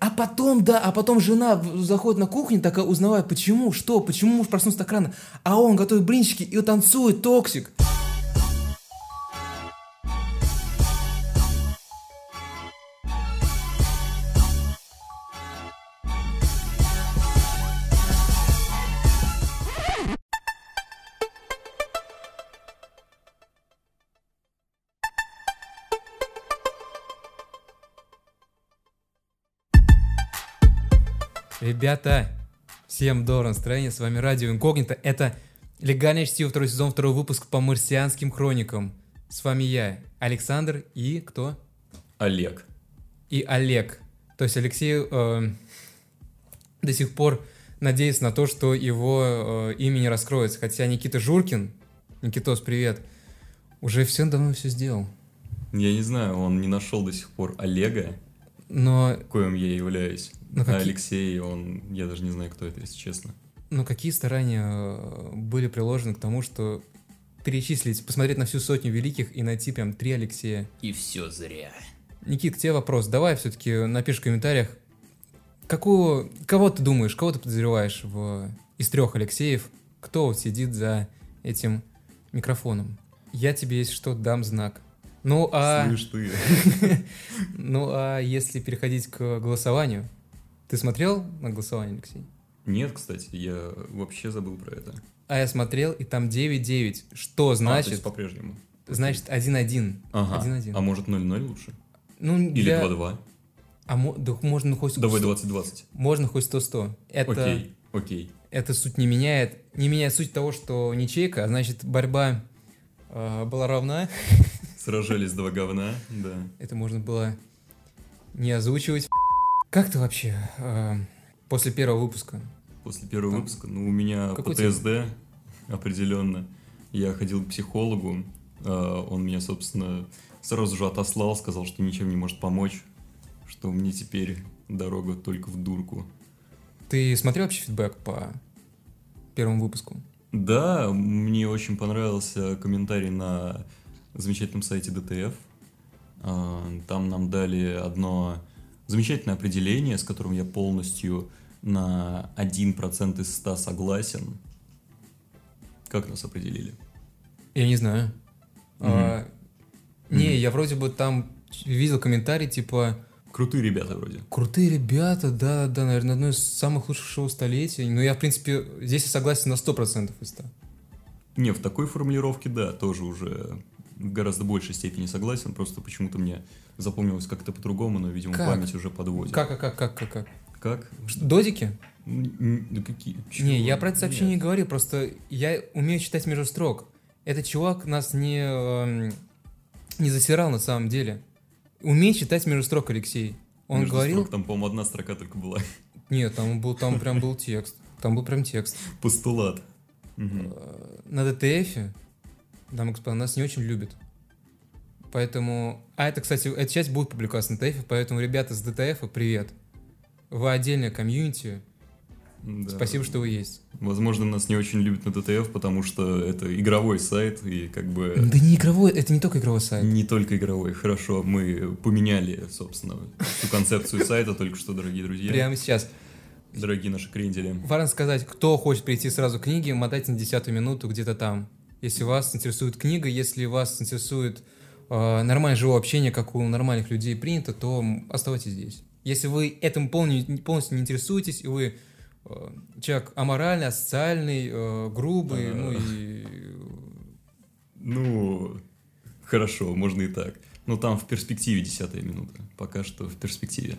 А потом, да, а потом жена заходит на кухню, такая узнавая, почему, что, почему муж проснулся так рано, а он готовит блинчики и танцует, токсик. Ребята, всем доброго настроения, с вами Радио Инкогнито. Это «Легальное чтиво», второй сезон, второй выпуск по марсианским хроникам. С вами я, Александр, и кто? Олег. И Олег. То есть Алексей э, до сих пор надеется на то, что его э, имя не раскроется. Хотя Никита Журкин, Никитос, привет, уже все давно все сделал. Я не знаю, он не нашел до сих пор Олега, Но, коим я являюсь. Ну, а какие- Алексей, он, я даже не знаю, кто это, если честно. но какие старания э, были приложены к тому, что перечислить, посмотреть на всю сотню великих и найти прям три Алексея? И все зря. Никит, к тебе вопрос. Давай все-таки напиши в комментариях, какую, кого ты думаешь, кого ты подозреваешь в, из трех Алексеев, кто сидит за этим микрофоном. Я тебе, если что, дам знак. Ну а, Слышь ты. ну а если переходить к голосованию, ты смотрел на голосование, Алексей? Нет, кстати, я вообще забыл про это. А я смотрел, и там 9-9. Что А, то значит? по-прежнему. значит 1-1. Ага. 1-1. А может 0-0 лучше? Ну, Или для- 2-2? А мо- да можно хоть... Давай сто- 20-20. Можно хоть 100-100. Это... Окей, окей. это суть не меняет. Не меняет суть того, что ничейка, а значит борьба э, была равна. Сражались два говна, да. Это можно было не озвучивать. Как ты вообще э, после первого выпуска? После первого Там- выпуска, ну, у меня Какой тебе? ПТСД определенно. Я ходил к психологу, а, он меня, собственно, сразу же отослал, сказал, что ничем не может помочь, что мне теперь дорога только в дурку. Ты смотрел вообще фидбэк по первому выпуску? Да, мне очень понравился комментарий на замечательном сайте DTF. А, Там нам дали одно замечательное определение, с которым я полностью на 1% из 100 согласен. Как нас определили? Я не знаю. А, не, я вроде бы там видел комментарий типа Крутые ребята вроде. крутые ребята, да, да, наверное, одно из самых лучших шоу столетия. Но я, в принципе, здесь я согласен на 100% из 100. Не, в такой формулировке, да, тоже уже в гораздо большей степени согласен, просто почему-то мне запомнилось как-то по-другому, но, видимо, Как? память уже подводит. Как, как, как, как, как, как? Додики? Да какие? Не, Чего? я про это сообщение не Нет. говорю, просто я умею читать между строк. Этот чувак нас не, эм, не засирал на самом деле. Умеет читать между строк, Алексей. Он Между говорил... строк Там, по-моему, одна строка только была. Нет, там был, там прям был текст. Там был прям текст. Постулат. Э, Дамы и господа, нас не очень любят. Поэтому... А это, кстати, эта часть будет публиковаться на DTF, поэтому, ребята с DTF а, привет. Вы отдельная комьюнити. Да. Спасибо, что вы есть. Возможно, нас не очень любят на DTF, потому что это игровой сайт, и как бы Да не игровой, это не только игровой сайт. не только игровой. Хорошо, мы поменяли, собственно, всю концепцию сайта только что, дорогие друзья. Прямо сейчас. Дорогие наши крендели. Важно сказать, кто хочет прийти сразу к книге, мотайте на десятую минуту где-то там. Если вас интересует книга, если вас интересует нормальное живое общение, как у нормальных людей принято, то оставайтесь здесь. Если вы этим полностью не интересуетесь, и вы э, человек аморальный, асоциальный, э, грубый, ну и... Ну, хорошо, можно и так. Но там в перспективе десятая минута. Пока что в перспективе.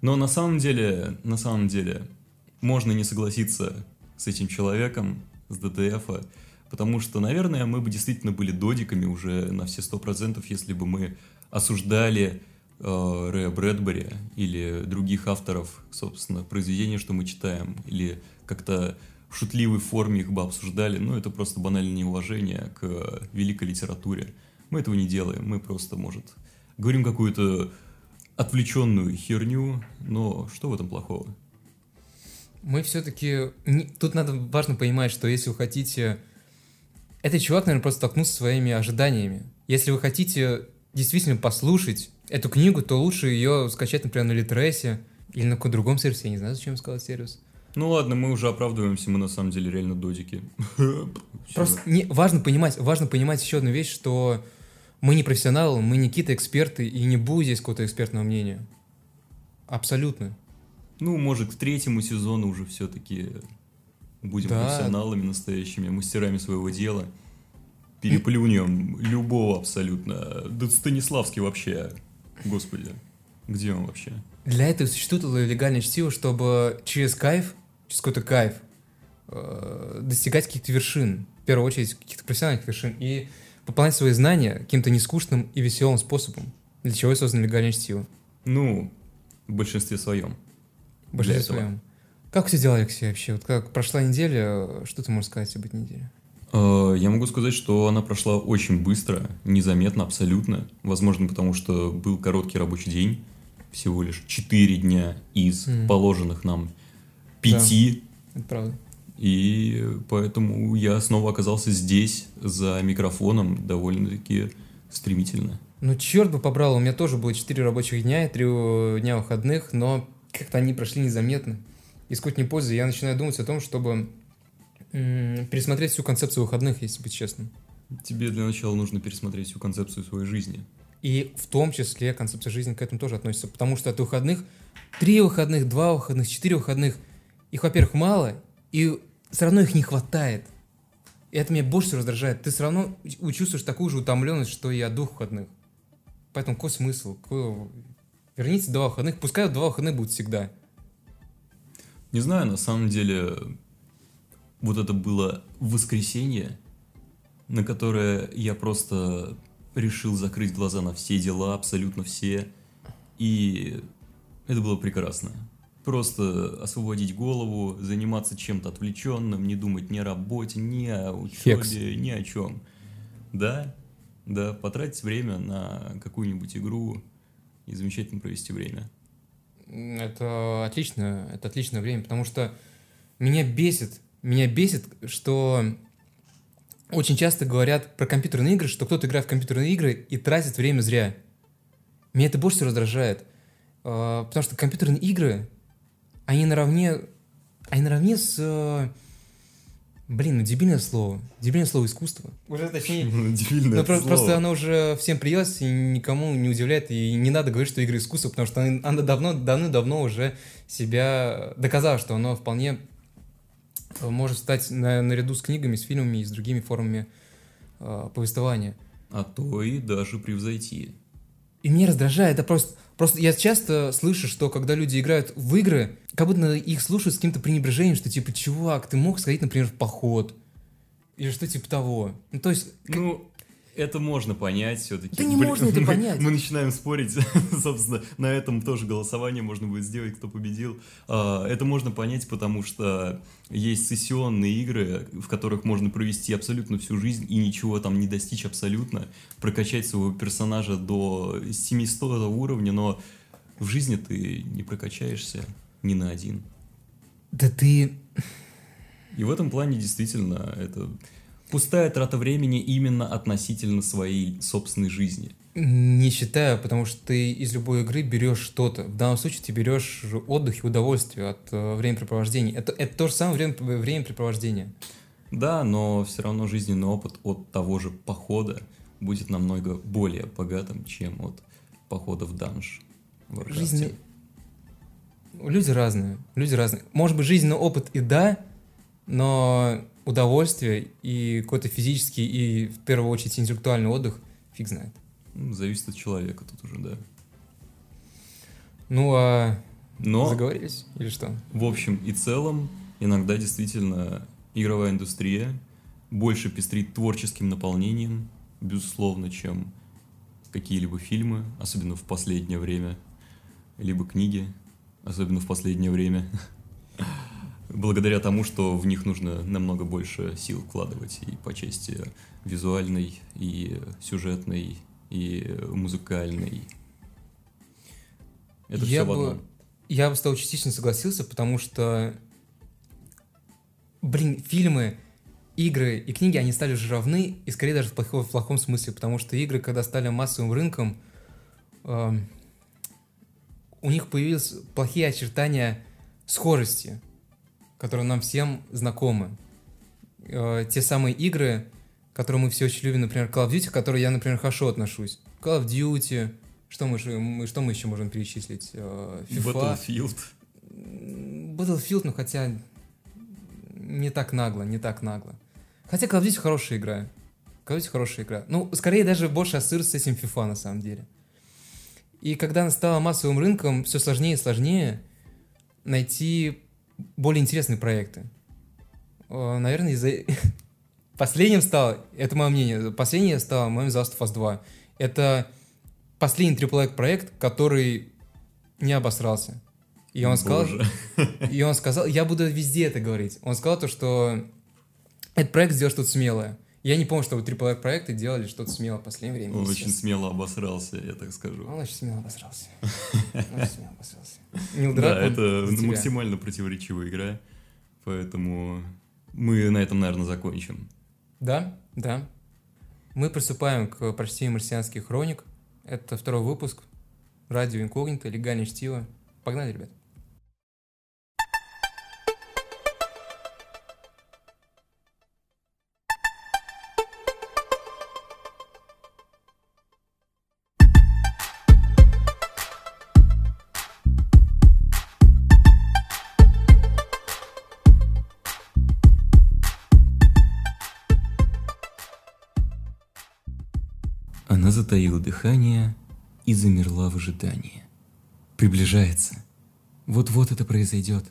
Но на самом деле, на самом деле, можно не согласиться с этим человеком, с ДТФа, потому что, наверное, мы бы действительно были додиками уже на все сто процентов, если бы мы осуждали э, Рэя Брэдбери или других авторов, собственно, произведений, что мы читаем, или как-то в шутливой форме их бы обсуждали, ну, это просто банальное неуважение к великой литературе. Мы этого не делаем, мы просто, может, говорим какую-то отвлеченную херню, но что в этом плохого? Мы все-таки... Тут надо важно понимать, что если вы хотите... Этот чувак, наверное, просто столкнулся со своими ожиданиями. Если вы хотите действительно послушать эту книгу, то лучше ее скачать, например, на Литресе или на каком-то другом сервисе. Я не знаю, зачем сказать сервис. Ну ладно, мы уже оправдываемся, мы на самом деле реально додики. Просто не, важно понимать, важно понимать еще одну вещь, что мы не профессионалы, мы не какие-то эксперты, и не будет здесь какого-то экспертного мнения. Абсолютно. Ну, может, к третьему сезону уже все-таки будем Да. профессионалами настоящими, мастерами своего дела. Переплюнем любого абсолютно. Да Станиславский вообще, господи, где он вообще? Для этого существует легальное чтиво, чтобы через кайф, через какой-то кайф, э, достигать каких-то вершин. В первую очередь, каких-то профессиональных вершин. И пополнять свои знания каким-то нескучным и веселым способом. Для чего и создано легальное чтиво. Ну, в большинстве своем. В большинстве своем. Как все дела, Алексей, вообще? Вот как прошла неделя, что ты можешь сказать об этой неделе? Э, Я могу сказать, что она прошла очень быстро, незаметно абсолютно. Возможно, потому что был короткий рабочий день, всего лишь 4 дня из Мгм. положенных нам 5. Это правда. И поэтому я снова оказался здесь, за микрофоном, довольно-таки стремительно. Ну, черт бы побрал, у меня тоже было 4 рабочих дня и 3 дня выходных, но как-то они прошли незаметно. И сколько ни пользы, я начинаю думать о том, чтобы пересмотреть всю концепцию выходных, если быть честным. Тебе для начала нужно пересмотреть всю концепцию своей жизни. И в том числе концепция жизни к этому тоже относится, потому что от выходных, три выходных, два выходных, четыре выходных, их, во-первых, мало, и все равно их не хватает. И это меня больше всего раздражает. Ты все равно чувствуешь такую же утомленность, что и от двух выходных. Поэтому какой смысл? Какой- Верните два выходных, пускай два выходных будут всегда. Не знаю, на самом деле, вот это было воскресенье, на которое я просто решил закрыть глаза на все дела, абсолютно все. И это было прекрасно. Просто освободить голову, заниматься чем-то отвлеченным, не думать ни о работе, ни о Хекс. учебе, ни о чем. Да, да, потратить время на какую-нибудь игру и замечательно провести время. Это отлично, это отличное время, потому что меня бесит, меня бесит, что очень часто говорят про компьютерные игры, что кто-то играет в компьютерные игры и тратит время зря. Меня это больше всего раздражает, А, потому что компьютерные игры, они наравне, они наравне с, э, блин, ну дебильное слово, дебильное слово искусство. Уже точнее, Дебильное ну, про- слово. просто оно уже всем приелось и никому не удивляет, и не надо говорить, что игры искусство, потому что оно оно давно, давно-давно уже себя доказало, что оно вполне э, может стать на- наряду с книгами, с фильмами и с другими формами э, повествования. А то и даже превзойти. И меня раздражает, это просто... Просто я часто слышу, что когда люди играют в игры, как будто их слушают с каким-то пренебрежением, что типа, чувак, ты мог сходить, например, в поход. Или что типа того. Ну, то есть, Ну, это можно понять все-таки. Да не можно это мы, понять. Мы начинаем спорить, собственно, на этом тоже голосование можно будет сделать, кто победил. А, Это можно понять, потому что есть сессионные игры, в которых можно провести абсолютно всю жизнь и ничего там не достичь абсолютно, прокачать своего персонажа до 700 уровня, но в жизни ты не прокачаешься ни на один. да ты... И в этом плане действительно это пустая трата времени именно относительно своей собственной жизни. Не считаю, потому что ты из любой игры берешь что-то. В данном случае ты берешь отдых и удовольствие от э, времяпрепровождения. Это, это то же самое время, времяпрепровождение. Да, но все равно жизненный опыт от того же похода будет намного более богатым, чем от похода в данж. в. Жизненный... Люди разные, люди разные. Может быть, жизненный опыт и да, но удовольствие и какой-то физический и, в первую очередь, интеллектуальный отдых фиг знает. Ну, зависит от человека тут уже, да. Ну, а Но, заговорились или что? в общем и целом, иногда действительно игровая индустрия больше пестрит творческим наполнением, безусловно, чем какие-либо фильмы, особенно в последнее время, либо книги, особенно в последнее время. Благодаря тому, что в них нужно намного больше сил вкладывать и по части визуальной, и сюжетной, и музыкальной. Это Я все в бы- одном. Я бы с тобой частично согласился, потому что, блин, фильмы игры и книги, они стали уже равны, и скорее даже в плохом, в плохом смысле, потому что игры, когда стали массовым рынком, э, у них появились плохие очертания схожести, которые нам всем знакомы. Э, те самые игры, которые мы все очень любим, например, Call of Duty, к которой я, например, хорошо отношусь. Call of Duty, что мы, мы, что мы еще можем перечислить? Э, FIFA. Battlefield. Battlefield, ну хотя не так нагло, не так нагло. Хотя Call of Duty хорошая игра. Call of Duty хорошая игра. Ну, скорее даже больше ассоциируется с этим FIFA на самом деле. И когда она стала массовым рынком, все сложнее и сложнее найти более интересные проекты. Наверное, из-за... Последним стал, это мое мнение, последнее стало моим The Last of Us 2. Это последний AAA проект, который не обосрался. И он сказал, и он сказал, я буду везде это говорить. Он сказал то, что этот проект сделал что-то смелое. Я не помню, что AAA проекты делали что-то смелое в последнее время. Он очень смело обосрался, я так скажу. Он очень смело обосрался. Очень смело обосрался. Да, это максимально противоречивая игра, поэтому мы на этом, наверное, закончим. Да, да. Мы приступаем к прочтению марсианских хроник. Это второй выпуск. Радио инкогнито, легальное чтиво. Погнали, ребят. И замерла в ожидании. Приближается. Вот-вот это произойдет.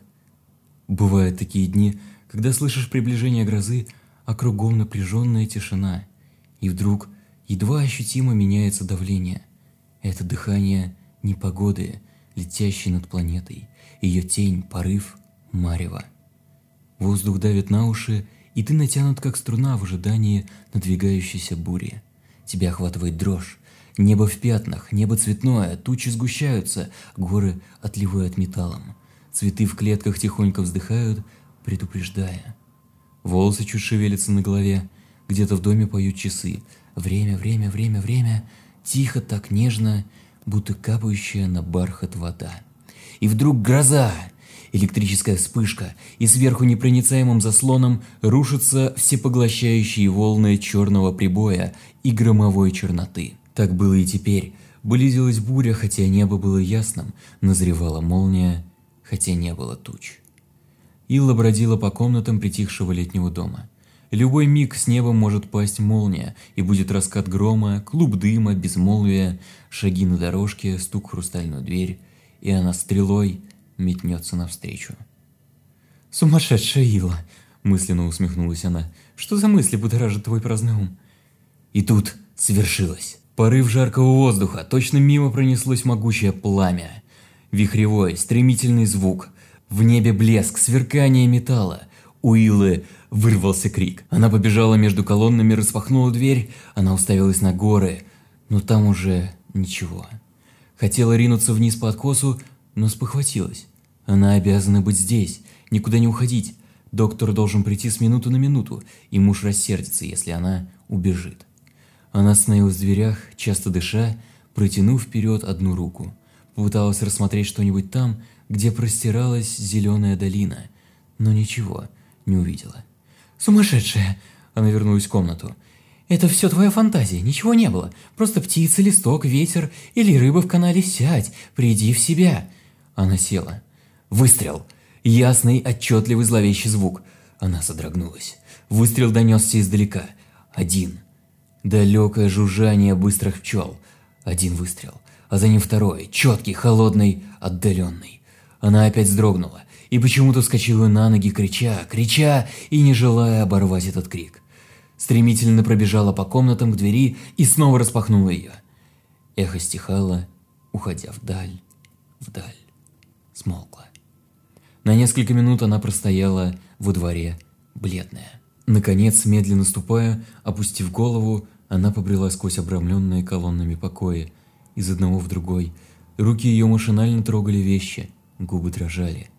Бывают такие дни, когда слышишь приближение грозы, а кругом напряженная тишина, и вдруг едва ощутимо меняется давление. Это дыхание непогоды, летящей над планетой, ее тень, порыв, марево. Воздух давит на уши, и ты натянут как струна в ожидании надвигающейся бури. Тебя охватывает дрожь. Небо в пятнах, небо цветное, тучи сгущаются, горы отливают металлом. Цветы в клетках тихонько вздыхают, предупреждая. Волосы чуть шевелятся на голове, где-то в доме поют часы. Время, время, время, время, тихо, так нежно, будто капающая на бархат вода. И вдруг гроза! Электрическая вспышка, и сверху непроницаемым заслоном рушатся всепоглощающие волны черного прибоя и громовой черноты. Так было и теперь. Близилась буря, хотя небо было ясным, назревала молния, хотя не было туч. Илла бродила по комнатам притихшего летнего дома. Любой миг с неба может пасть молния, и будет раскат грома, клуб дыма, безмолвие, шаги на дорожке, стук в хрустальную дверь, и она стрелой метнется навстречу. «Сумасшедшая Илла!» – мысленно усмехнулась она. «Что за мысли будоражит твой праздный ум?» И тут свершилось. Порыв жаркого воздуха, точно мимо пронеслось могучее пламя. Вихревой, стремительный звук. В небе блеск, сверкание металла. У Илы вырвался крик. Она побежала между колоннами, распахнула дверь. Она уставилась на горы, но там уже ничего. Хотела ринуться вниз по откосу, но спохватилась. Она обязана быть здесь, никуда не уходить. Доктор должен прийти с минуты на минуту, и муж рассердится, если она убежит. Она остановилась в дверях, часто дыша, протянув вперед одну руку. Попыталась рассмотреть что-нибудь там, где простиралась зеленая долина, но ничего не увидела. «Сумасшедшая!» Она вернулась в комнату. «Это все твоя фантазия, ничего не было. Просто птица, листок, ветер или рыба в канале. Сядь, приди в себя!» Она села. Выстрел. Ясный, отчетливый, зловещий звук. Она содрогнулась. Выстрел донесся издалека. Один. Далекое жужжание быстрых пчел. Один выстрел, а за ним второй, четкий, холодный, отдаленный. Она опять вздрогнула и почему-то вскочила на ноги, крича, крича и не желая оборвать этот крик. Стремительно пробежала по комнатам к двери и снова распахнула ее. Эхо стихало, уходя вдаль, вдаль, смолкло. На несколько минут она простояла во дворе, бледная. Наконец, медленно ступая, опустив голову, она побрела сквозь обрамленные колоннами покои, из одного в другой. Руки ее машинально трогали вещи, губы дрожали.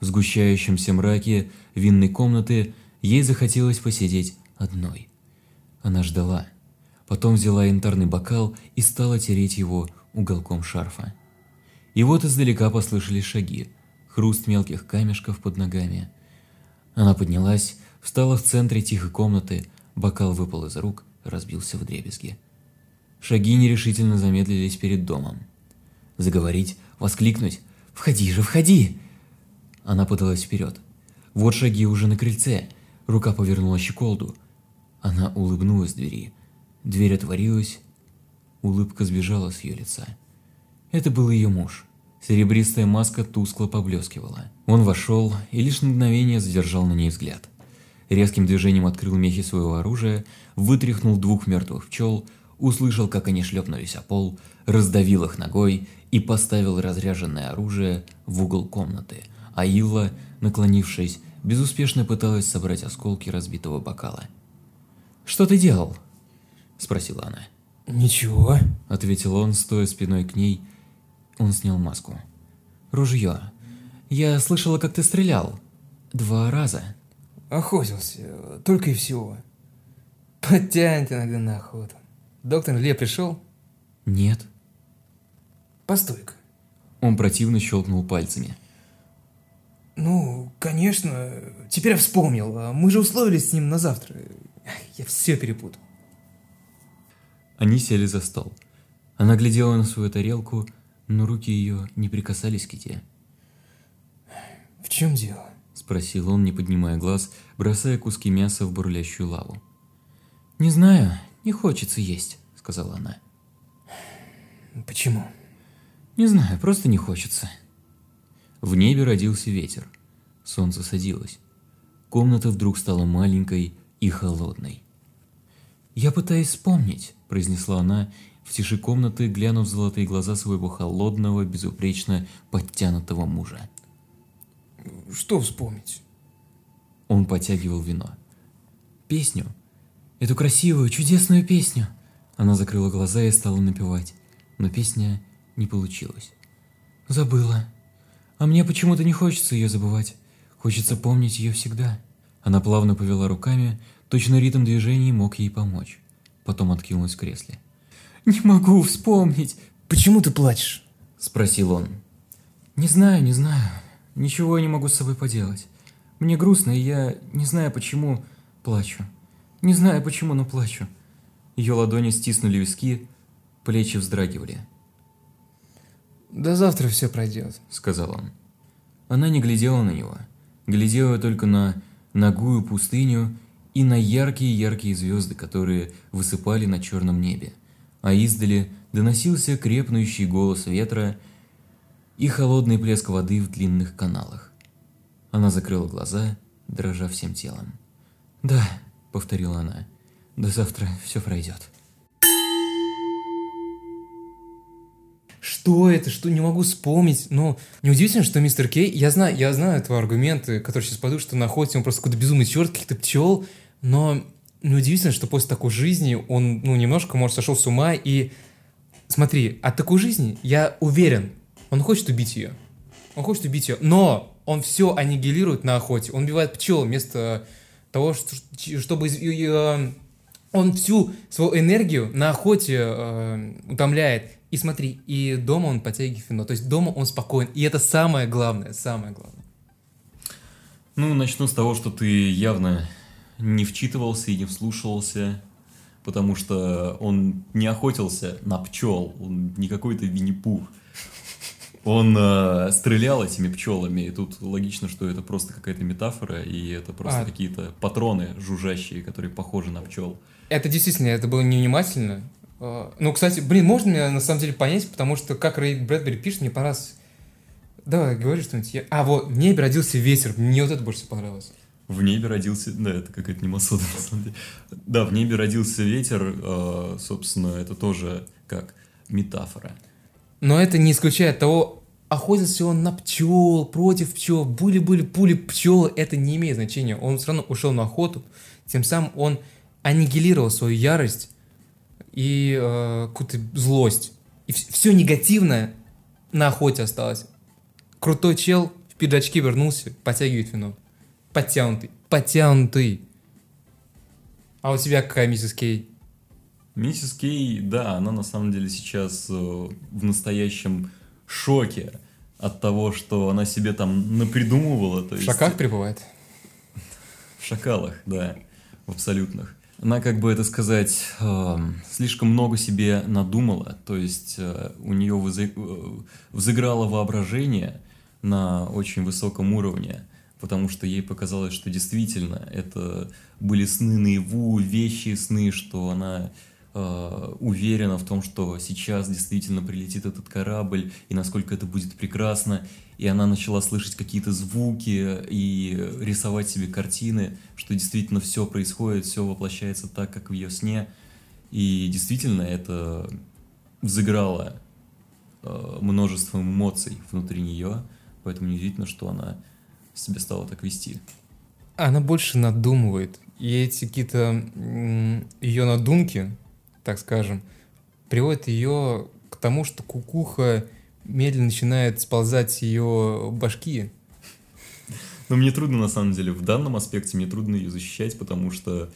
В сгущающемся мраке винной комнаты Ей захотелось посидеть одной. Она ждала. Потом взяла янтарный бокал и стала тереть его уголком шарфа. И вот издалека послышались шаги, хруст мелких камешков под ногами. Она поднялась, встала в центре тихой комнаты, бокал выпал из рук, разбился в дребезги. Шаги нерешительно замедлились перед домом. Заговорить, воскликнуть «Входи же, входи!» Она подалась вперед. Вот шаги уже на крыльце. Рука повернула щеколду. Она улыбнулась двери. Дверь отворилась. Улыбка сбежала с ее лица. Это был ее муж. Серебристая маска тускло поблескивала. Он вошел и лишь на мгновение задержал на ней взгляд. Резким движением открыл мехи своего оружия, вытряхнул двух мертвых пчел, услышал, как они шлепнулись о пол, раздавил их ногой и поставил разряженное оружие в угол комнаты, а Илла, наклонившись, безуспешно пыталась собрать осколки разбитого бокала. «Что ты делал?» – спросила она. Ничего. – ответил он, стоя спиной к ней. Он снял маску. «Ружье. Я слышала, как ты стрелял. Два раза». Охотился, только и всего. Подтянет иногда на охоту. Доктор Ле пришел? «Нет». Постой-ка. Он противно щелкнул пальцами. Ну, конечно. Теперь я вспомнил. Мы же условились с ним на завтра. Я все перепутал. Они сели за стол. Она глядела на свою тарелку, но руки ее не прикасались к еде. В чем дело? Спросил он, не поднимая глаз, бросая куски мяса в бурлящую лаву. «Не знаю, не хочется есть», — сказала она. Почему? «Не знаю, просто не хочется». В небе родился ветер. Солнце садилось. Комната вдруг стала маленькой и холодной. «Я пытаюсь вспомнить», — произнесла она, в тиши комнаты, глянув в золотые глаза своего холодного, безупречно подтянутого мужа. Что вспомнить? Он потягивал вино. «Песню. Эту красивую, чудесную песню!» Она закрыла глаза и стала напевать, но песня не получилась. «Забыла. А мне почему-то не хочется ее забывать. Хочется помнить ее всегда». Она плавно повела руками, точно ритм движений мог ей помочь. Потом откинулась в кресле. «Не могу вспомнить!» Почему ты плачешь? Спросил он. «Не знаю, не знаю. Ничего я не могу с собой поделать. Мне грустно, и я не знаю почему плачу. Не знаю почему, но плачу». Ее ладони стиснули виски, плечи вздрагивали. До завтра все пройдет. Сказал он. Она не глядела на него. Глядела только на ногую пустыню и на яркие-яркие звезды, которые высыпали на черном небе. А издали доносился крепнущий голос ветра и холодный плеск воды в длинных каналах. Она закрыла глаза, дрожа всем телом. «Да», — повторила она, — «до завтра все пройдет». Что это? Что не могу вспомнить? Но неудивительно, что мистер Кей, я знаю, я знаю этого аргумента, который сейчас пойду, что на охоте он просто какой-то безумный черт, каких-то пчел, но неудивительно, что после такой жизни он, ну, немножко, может, сошел с ума, и смотри, от такой жизни, я уверен, он хочет убить ее. Он хочет убить ее, но он все аннигилирует на охоте. Он убивает пчел вместо того, что, чтобы э, он всю свою энергию на охоте э, утомляет. И смотри, и дома он подтягивает вино. То есть дома он спокоен. И это самое главное, самое главное. Ну, начну с того, что ты явно не вчитывался и не вслушивался, потому что он не охотился на пчел, он не какой-то Винни-Пух. Он э, стрелял этими пчелами, и тут логично, что это просто какая-то метафора, и это просто А. какие-то патроны жужжащие, которые похожи на пчел. Это действительно, это было невнимательно. Э, Ну, кстати, блин, можно меня на самом деле понять, потому что как Рэй Брэдбери пишет, мне понравилось. Давай, говори что-нибудь. Я- А, вот, в небе родился ветер. Мне вот это больше всего понравилось. В небе родился... Да, это какая-то немасода, на самом деле. Да, в небе родился ветер, э, собственно, это тоже как метафора. Но это не исключает того, охотился он на пчел, против пчел, были-были пули пчел, это не имеет значения. Он все равно ушел на охоту, тем самым он аннигилировал свою ярость и э, какую-то злость. И все негативное на охоте осталось. Крутой чел в пиджачке вернулся, подтягивает вино. Подтянутый. подтянутый. А у тебя какая миссис Кей? Миссис Кей, да, она на самом деле сейчас э, в настоящем шоке от того, что она себе там напридумывала. То В есть- шоках пребывает? В шакалах, да, в абсолютных. Она, как бы это сказать, эм, слишком много себе надумала, то есть э, у нее взы- э, взыграло воображение на очень высоком уровне, потому что ей показалось, что действительно это были сны наяву, вещи сны, что она уверена в том, что сейчас действительно прилетит этот корабль, и насколько это будет прекрасно, и она начала слышать какие-то звуки и рисовать себе картины, что действительно все происходит, все воплощается так, как в ее сне, и действительно это взыграло э, множеством эмоций внутри нее, поэтому неудивительно, что она себя стала так вести. Она больше надумывает. И эти какие-то ее надумки, так скажем, приводят ее к тому, что кукуха медленно начинает сползать с ее башки. Но мне трудно, на самом деле, в данном аспекте, мне трудно ее защищать, потому что...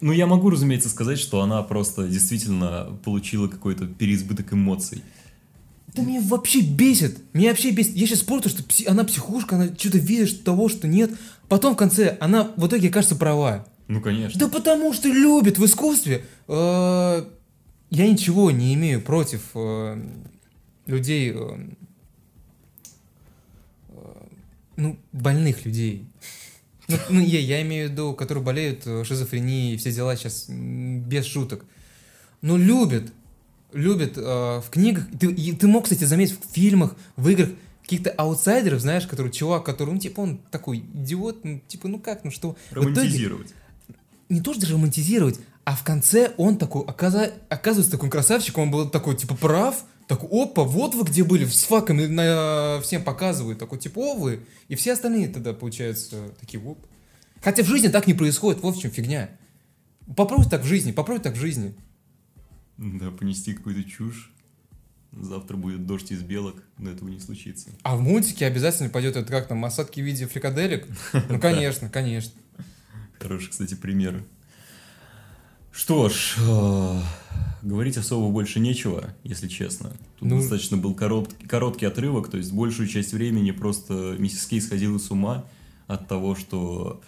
Ну, я могу, разумеется, сказать, что она просто действительно получила какой-то переизбыток эмоций. Да меня вообще бесит. Меня вообще бесит. Я сейчас спорю, что пси- она психушка, она что-то видит того, что нет. Потом в конце она в итоге кажется права. Ну, конечно. Да потому что любит в искусстве. Э, Я ничего не имею против э, людей, э, ну, больных людей. Ну, ну, я, я имею в виду, которые болеют шизофренией, все дела сейчас без шуток. Ну, любят. Любят э, в книгах. Ты, и ты мог, кстати, заметить в фильмах, в играх каких-то аутсайдеров, знаешь, который чувак, который, ну, типа, он такой идиот, ну, типа, ну как, ну что. В итоге- Романтизировать. Не то, что романтизировать, а в конце он такой, оказа- оказывается такой красавчиком, он был такой, типа, прав, такой, опа, вот вы где были, с факами на... всем показывают, такой, типа, о, вы, и все остальные тогда, получается, такие, оп. Хотя в жизни так не происходит, вот в чем фигня. Попробуй так в жизни, попробуй так в жизни. Да, понести какую-то чушь. Завтра будет дождь из белок, но этого не случится. А в мультике обязательно пойдет это как там, осадки в виде фрикаделек? Ну, конечно, конечно. Хороший, кстати, пример. Что ж, э, говорить особо больше нечего, если честно. Тут Ну- достаточно был корот- короткий отрывок, то есть большую часть времени просто миссис Кей сходила с ума от того, что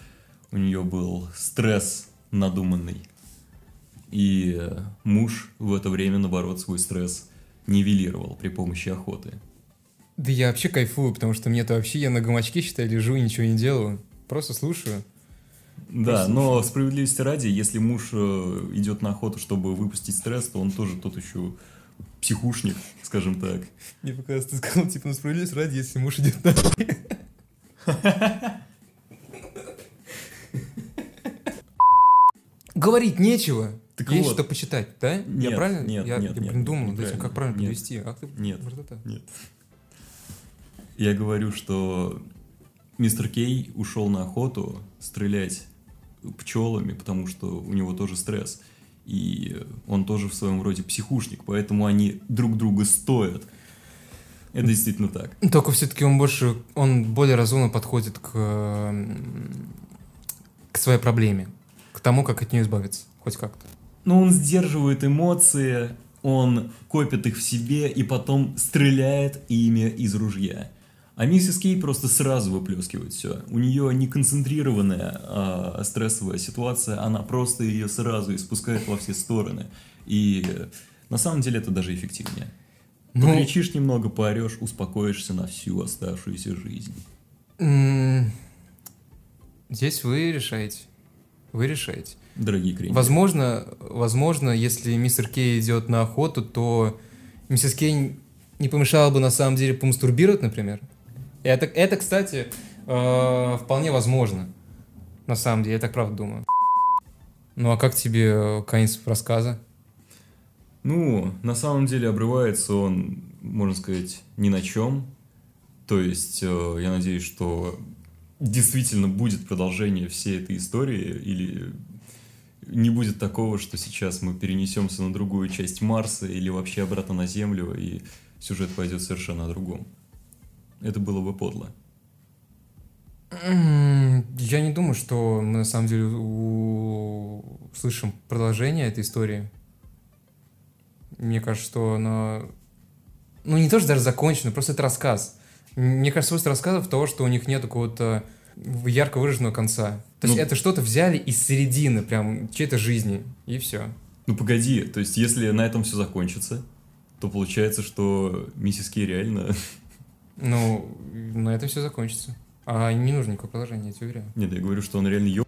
у нее был стресс надуманный. И муж в это время, наоборот, свой стресс нивелировал при помощи охоты. Да я вообще кайфую, потому что мне-то вообще, я на гамачке, считай, лежу и ничего не делаю. Просто слушаю. Да, но справедливости ради, если муж э, идет на охоту, чтобы выпустить стресс, то он тоже тот еще психушник, скажем так. Мне показалось, ты сказал, типа, ну справедливость ради, если муж идет на... Говорить нечего. Так Есть вот. что почитать, да? я Нет, правильно? нет, я, нет, я, нет, думал над этим, как правильно Нет. подвести. Ах ты, Нет. Нет. Я говорю, что мистер Кей ушел на охоту стрелять пчелами, потому что у него тоже стресс. И он тоже в своем роде психушник, поэтому они друг друга стоят. Это действительно так. Только все-таки он больше, он более разумно подходит к, к своей проблеме, к тому, как от нее избавиться, хоть как-то. Но он сдерживает эмоции, он копит их в себе и потом стреляет ими из ружья. А миссис Кей просто сразу выплескивает все. У нее не концентрированная а, стрессовая ситуация, она просто ее сразу испускает во все стороны. И э, на самом деле это даже эффективнее. Ну- Покричишь немного, поорешь, успокоишься на всю оставшуюся жизнь. Здесь вы решаете. Вы решаете. Дорогие креники. Возможно, возможно, если мистер Кей идет на охоту, то миссис Кей не помешало бы на самом деле помастурбировать, например. Это, это кстати, э, вполне возможно. На самом деле, я так правда думаю. Ну а как тебе э, конец рассказа? Ну, на самом деле обрывается он, можно сказать, ни на чем. То есть, э, я надеюсь, что действительно будет продолжение всей этой истории, или не будет такого, что сейчас мы перенесемся на другую часть Марса или вообще обратно на Землю, и сюжет пойдет совершенно о другом. Это было бы подло. Я не думаю, что мы на самом деле у- слышим продолжение этой истории. Мне кажется, что она... Ну, не то, что даже закончена, просто это рассказ. Мне кажется, свойство рассказов того, что у них нет какого-то ярко выраженного конца. То есть Ну- это что-то взяли из середины, прям чьей-то жизни, и все. Ну погоди, то есть если на этом все закончится, то получается, что миссис Кей реально... Ну, на этом все закончится. А не нужно никакого продолжения, я тебе уверяю. Нет, я говорю, что он реально ё...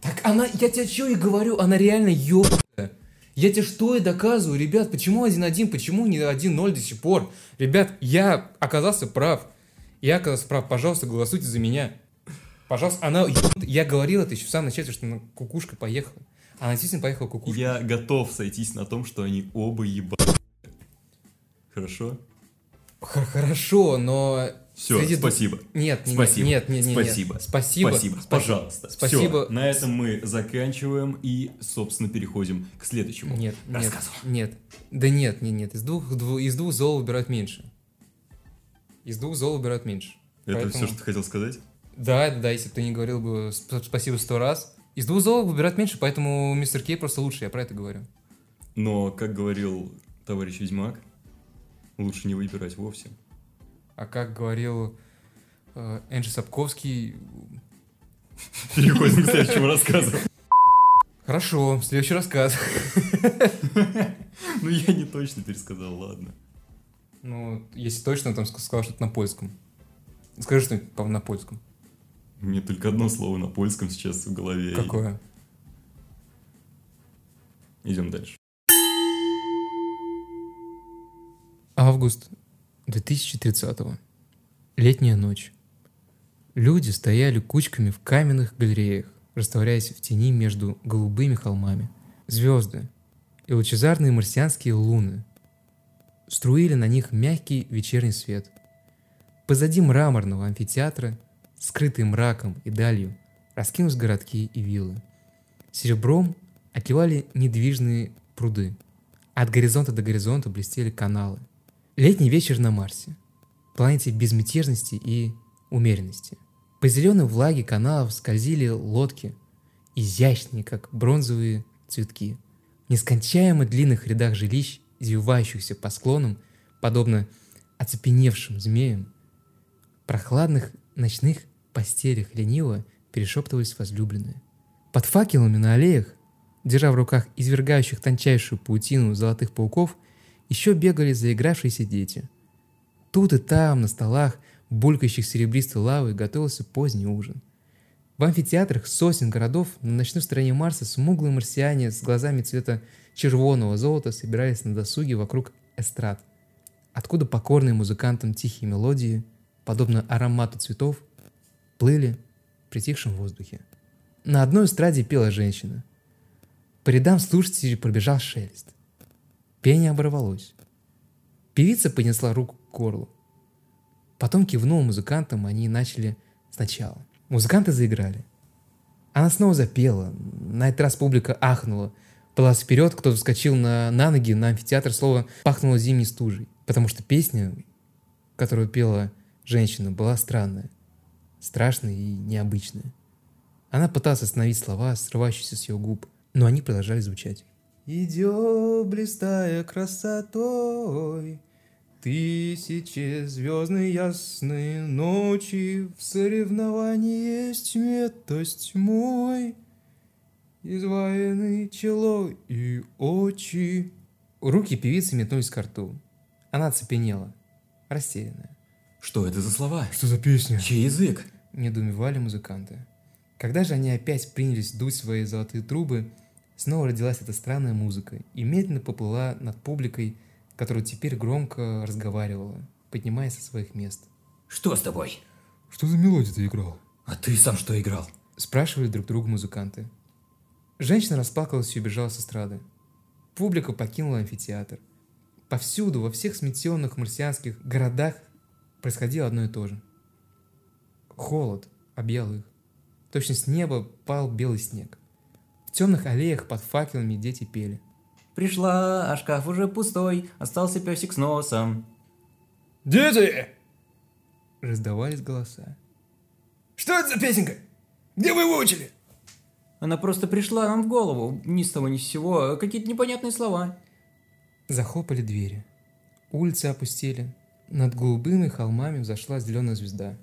Так она, я тебе что и говорю, она реально ёбаная. Я тебе что и доказываю, ребят, почему 1-1, почему не 1-0 до сих пор? Ребят, я оказался прав. Я оказался прав, пожалуйста, голосуйте за меня. Пожалуйста, она, я говорил это еще в самом начале, что она кукушка поехала. Она действительно поехала кукушка. Я готов сойтись на том, что они оба еба... Хорошо? Хорошо, но... Все, среди двух- спасибо. Нет, нет, Спасибо. нет, нет, нет, нет. Спасибо. Спасибо. Спасибо. Спа- Пожалуйста. Спасибо. Всё, на этом мы заканчиваем и, собственно, переходим к следующему. Нет, нет, рассказу. нет. Да нет, нет, нет. Из двух, дву- из двух зол выбирают меньше. Из двух зол выбирают меньше. Это Поэтому- все, что ты хотел сказать? Да, да, да, если бы ты не говорил бы сп- спасибо сто раз. Из двух зол выбирают меньше, поэтому мистер Кей просто лучше, я про это говорю. Но, как говорил товарищ Ведьмак, лучше не выбирать вовсе. А как говорил э, Энджи Сапковский... Переходим к следующему рассказу. Хорошо, следующий рассказ. Ну, я не точно пересказал, ладно. Ну, если точно, там ск- сказал что-то на польском. Скажи что-нибудь на польском. Мне только одно слово на польском сейчас в голове. Какое? Идем дальше. Август 2030-го. Летняя ночь. Люди стояли кучками в каменных галереях, растворяясь в тени между голубыми холмами. Звезды и лучезарные марсианские луны струили на них мягкий вечерний свет. Позади мраморного амфитеатра, скрытый мраком и далью, раскинулись городки и виллы. Серебром отливали недвижные пруды. От горизонта до горизонта блестели каналы. Летний вечер на Марсе. Планете безмятежности и умеренности. По зеленой влаге каналов скользили лодки, изящные, как бронзовые цветки. В нескончаемо длинных рядах жилищ, извивающихся по склонам, подобно оцепеневшим змеям, прохладных ночных постелях лениво перешептывались возлюбленные. Под факелами на аллеях, держа в руках извергающих тончайшую паутину золотых пауков, еще бегали заигравшиеся дети. Тут и там, на столах, булькающих серебристой лавой, готовился поздний ужин. В амфитеатрах сотен городов на ночной стороне Марса смуглые марсиане с глазами цвета червоного золота собирались на досуге вокруг эстрад, откуда покорные музыкантам тихие мелодии, подобно аромату цветов, плыли в притихшем воздухе. На одной эстраде пела женщина. По рядам слушателей пробежал шелест. Пение оборвалось. Певица поднесла руку к горлу. Потом кивнула музыкантам, они начали сначала. Музыканты заиграли. Она снова запела. На этот раз публика ахнула. Подалась вперед, кто-то вскочил на, на ноги, на амфитеатр слово пахнуло зимней стужей. Потому что песня, которую пела женщина, была странная. Страшная и необычная. Она пыталась остановить слова, срывающиеся с ее губ, но они продолжали звучать. Идет, блистая красотой, Тысячи звездной ясной ночи В соревновании есть метость мой, Изваянный чело и очи. Руки певицы метнулись к рту. Она оцепенела, растерянная. Что это за слова? Что за песня? Чей язык? недоумевали музыканты. Когда же они опять принялись дуть свои золотые трубы, снова родилась эта странная музыка и медленно поплыла над публикой, которая теперь громко разговаривала, поднимаясь со своих мест. Что с тобой? «Что за мелодия ты играл?» А ты сам что играл? Спрашивали друг друга музыканты. Женщина расплакалась и убежала с эстрады. Публика покинула амфитеатр. Повсюду, во всех сметенных марсианских городах происходило одно и то же. Холод объял их. Точно с неба пал белый снег. В темных аллеях под факелами дети пели. Пришла, а шкаф уже пустой, остался песик с носом. «Дети!» Раздавались голоса. Что это за песенка? Где вы его учили? Она просто пришла нам в голову, ни с того ни с сего, какие-то непонятные слова. Захлопали двери. Улицы опустели. Над голубыми холмами взошла зеленая звезда.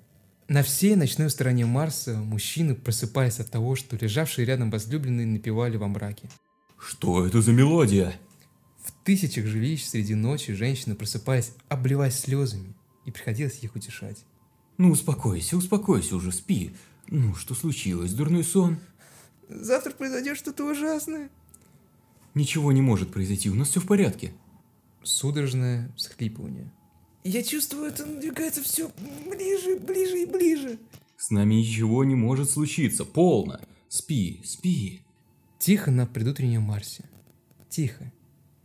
На всей ночной стороне Марса мужчины просыпались от того, что лежавшие рядом возлюбленные напевали во мраке. Что это за мелодия? В тысячах жилищ среди ночи женщины просыпались, обливаясь слезами, и приходилось их утешать. Ну, успокойся, успокойся уже, спи. Ну, что случилось, дурной сон? Завтра произойдет что-то ужасное. Ничего не может произойти, у нас все в порядке. Судорожное всхлипывание. Я чувствую, это надвигается все ближе, ближе и ближе. С нами ничего не может случиться, полно. Спи, спи. Тихо на предутреннем Марсе. Тихо,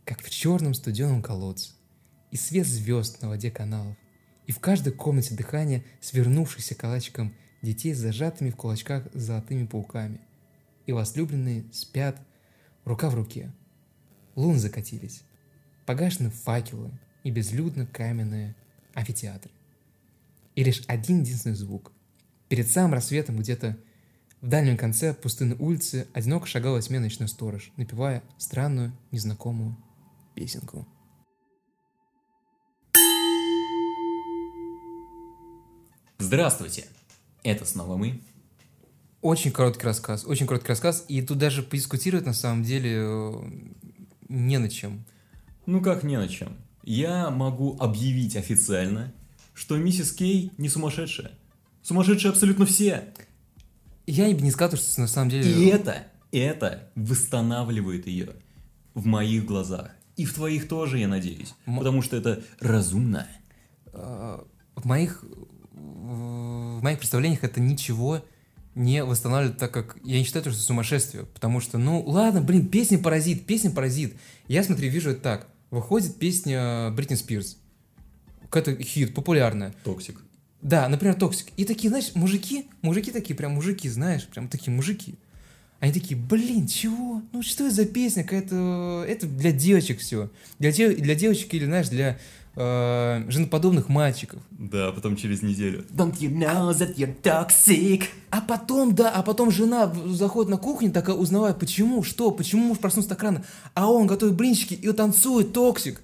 как в черном студеном колодце. И свет звезд на воде каналов. И в каждой комнате дыхание свернувшихся калачиком детей с зажатыми в кулачках золотыми пауками. И возлюбленные спят рука в руке. Лун закатились. Погашены факелы и безлюдно каменные амфитеатры. И лишь один единственный звук. Перед самым рассветом где-то в дальнем конце пустынной улицы одиноко шагал сменочный сторож, напевая странную, незнакомую песенку. Здравствуйте. Это снова мы. Очень короткий рассказ, очень короткий рассказ, и тут даже подискутировать на самом деле э, не на чем. Ну как не на чем. Я могу объявить официально, что миссис Кей не сумасшедшая. Сумасшедшие абсолютно все. Я бы не сказал, что на самом деле... И это, это восстанавливает ее в моих глазах. И в твоих тоже, я надеюсь. М- Потому что это разумно. э, в моих в моих представлениях это ничего не восстанавливает, так как я не считаю, что это сумасшествие. Потому что, ну, ладно, блин, песня паразит, песня паразит. Я, смотри, вижу это так. Выходит песня Бритни Спирс. Какой-то хит, популярная. Toxic. Да, например, Toxic. И такие, знаешь, мужики, мужики такие, прям мужики, знаешь, прям такие мужики. Они такие, блин, чего? Ну что это за песня? Какая-то... Это для девочек все. Для, дев- для девочек или, знаешь, для э, женоподобных мальчиков. Да, потом через неделю. Don't you know that you're toxic? А потом, да, а потом жена заходит на кухню, такая узнавая, почему, что, почему муж проснулся так рано. А он готовит блинчики и танцует Toxic.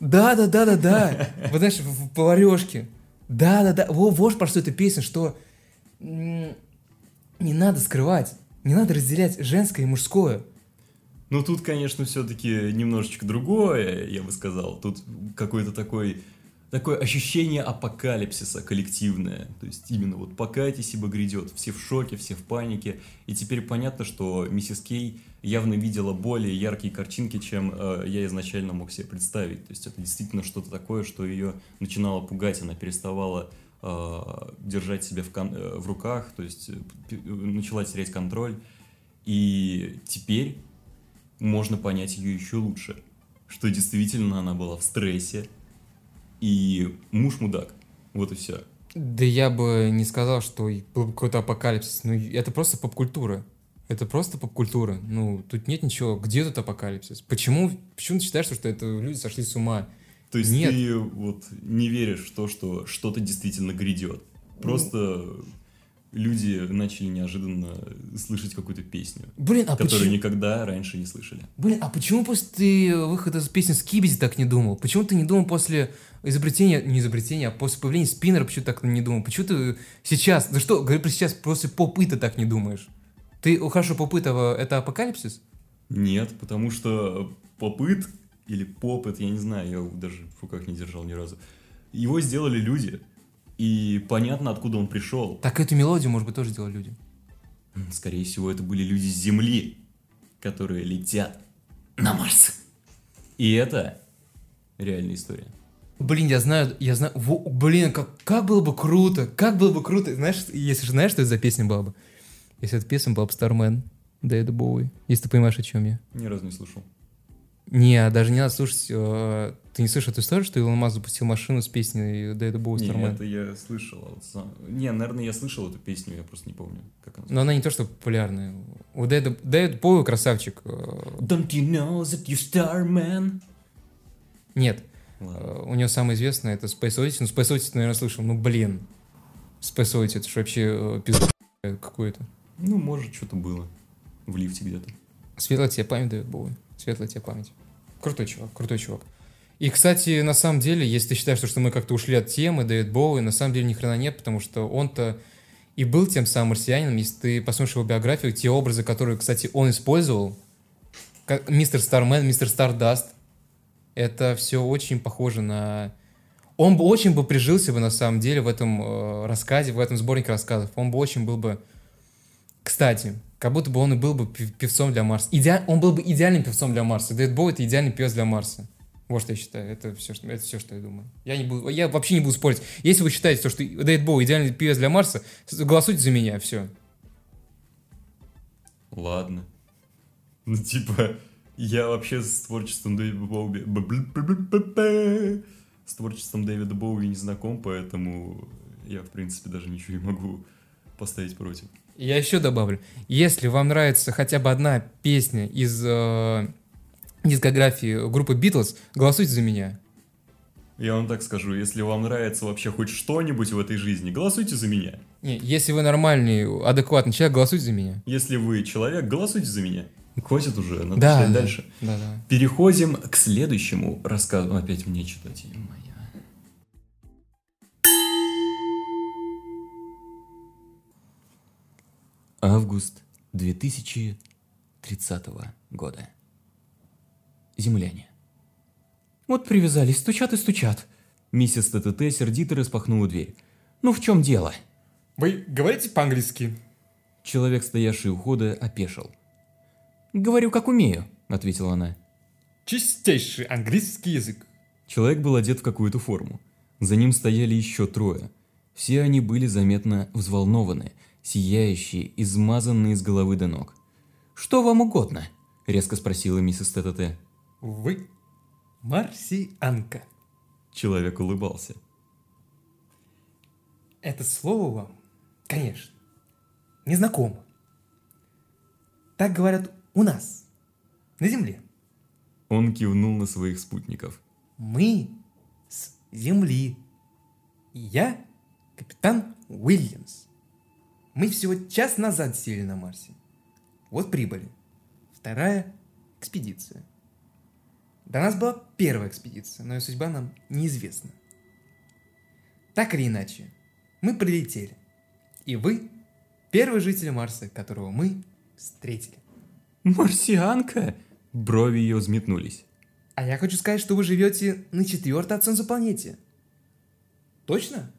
Да, да, да, да, да. Вот знаешь, в, в поварешке. Да, да, да. Во, вот про что эта песня, что не надо скрывать, не надо разделять женское и мужское. Ну, тут, конечно, все-таки немножечко другое, я бы сказал. Тут какое-то такой, такое ощущение апокалипсиса коллективное. То есть именно вот покайтесь, ибо грядет. Все в шоке, все в панике. И теперь понятно, что миссис Кей явно видела более яркие картинки, чем э, я изначально мог себе представить. То есть это действительно что-то такое, что ее начинало пугать. Она переставала э, держать себя в, кон- э, в руках, то есть э, начала терять контроль. И теперь можно понять ее еще лучше, что действительно она была в стрессе, и муж мудак. Вот и все. Да я бы не сказал, что был бы какой-то апокалипсис. Ну, это просто поп-культура. Это просто поп-культура. Ну, тут нет ничего. Где тут апокалипсис? Почему, почему ты считаешь, что это люди сошли с ума? То есть Нет. ты вот не веришь в то, что что-то действительно грядет. Просто люди начали неожиданно слышать какую-то песню, Блин, а которую почему? никогда раньше не слышали. Блин, а почему после выхода с песни Скибиди так не думал? Почему ты не думал после изобретения, не изобретения, а после появления спиннера почему так не думал? Почему ты сейчас, да что, говорю про сейчас, после попы ты так не думаешь? Ты, хорошо, попы это, это апокалипсис? Нет, потому что попыт или попыт, я не знаю, я его даже в руках не держал ни разу. Его сделали люди, и понятно, откуда он пришел. Так эту мелодию, может быть, тоже делали люди. Скорее всего, это были люди с Земли, которые летят на Марс. И это реальная история. Блин, я знаю, я знаю, во- блин, как, как было бы круто, как было бы круто, знаешь, если же знаешь, что это за песня была бы? Если эта песня была бы Starman, Дэвида Боуи, если ты понимаешь, о чем я. Ни разу не слышал. Не, даже не надо слушать, э, ты не слышал эту историю, что Илон Маск запустил машину с песней Дэвида Боуи Не, Starman? это я слышал. а вот сам- Не, наверное, я слышал эту песню, я просто не помню, как она. Но она не то, что популярная. У Дэвид Боуи красавчик. э, Don't you know that you starman? Нет, Ладно. э, у него самое известное это Space Oddity, ну Space ты, наверное, слышал, ну блин. спасуете, это же вообще пизда какое-то. Ну, может, что-то было в лифте где-то. Светлая тебе память дает Боуи. Светлая тебе память. Крутой чувак, крутой чувак. И, кстати, на самом деле, если ты считаешь, что мы как-то ушли от темы Дэвид Боуи, на самом деле ни хрена нет, потому что он-то и был тем самым марсианином, если ты посмотришь его биографию, те образы, которые, кстати, он использовал, как мистер Стармен, мистер Стардаст, это все очень похоже на... Он бы очень бы прижился бы, на самом деле, в этом э, рассказе, в этом сборнике рассказов. Он бы очень был бы... Кстати, как будто бы он и был бы пев- певцом для Марса. Идеа... Он был бы идеальным певцом для Марса. Дэвид Боуи — это идеальный певец для Марса. Вот что я считаю. Это все, что, это все, что я думаю. Я, не буду, я вообще не буду спорить. Если вы считаете, что Дэвид Боуи идеальный певец для Марса, голосуйте за меня, все. Ладно. Ну, типа, я вообще с творчеством Дэвида Боуи... С творчеством Дэвида Боуи не знаком, поэтому я, в принципе, даже ничего не могу поставить против. Я еще добавлю. Если вам нравится хотя бы одна песня из э, дискографии группы Битлз, голосуйте за меня. Я вам так скажу, если вам нравится вообще хоть что-нибудь в этой жизни, голосуйте за меня. Не, если вы нормальный, адекватный человек, голосуйте за меня. Если вы человек, голосуйте за меня. Хватит уже, надо Да, читать да. дальше. Да, да. Переходим к следующему рассказу. Опять мне читать, моя. Август 2030 года. Земляне. Вот привязались, стучат и стучат. Миссис ТТТ сердито распахнула дверь. Ну в чем дело? Вы говорите по-английски? Человек, стоявший у входа, опешил. «Говорю, как умею», — ответила она. Чистейший английский язык. Человек был одет в какую-то форму. За ним стояли еще трое. Все они были заметно взволнованы, сияющие, измазанные с головы до ног. «Что вам угодно?» — резко спросила миссис ТТТ. Вы марсианка. Человек улыбался. Это слово вам, конечно, незнакомо. Так говорят у нас, на Земле. Он кивнул на своих спутников. Мы с Земли. Я капитан Уильямс. Мы всего час назад сели на Марсе. Вот прибыли. Вторая экспедиция. До нас была первая экспедиция, но ее судьба нам неизвестна. Так или иначе, мы прилетели. И вы первый житель Марса, которого мы встретили. «Марсианка?» Брови ее взметнулись. А я хочу сказать, что вы живете на четвертой от Солнца планете. Точно?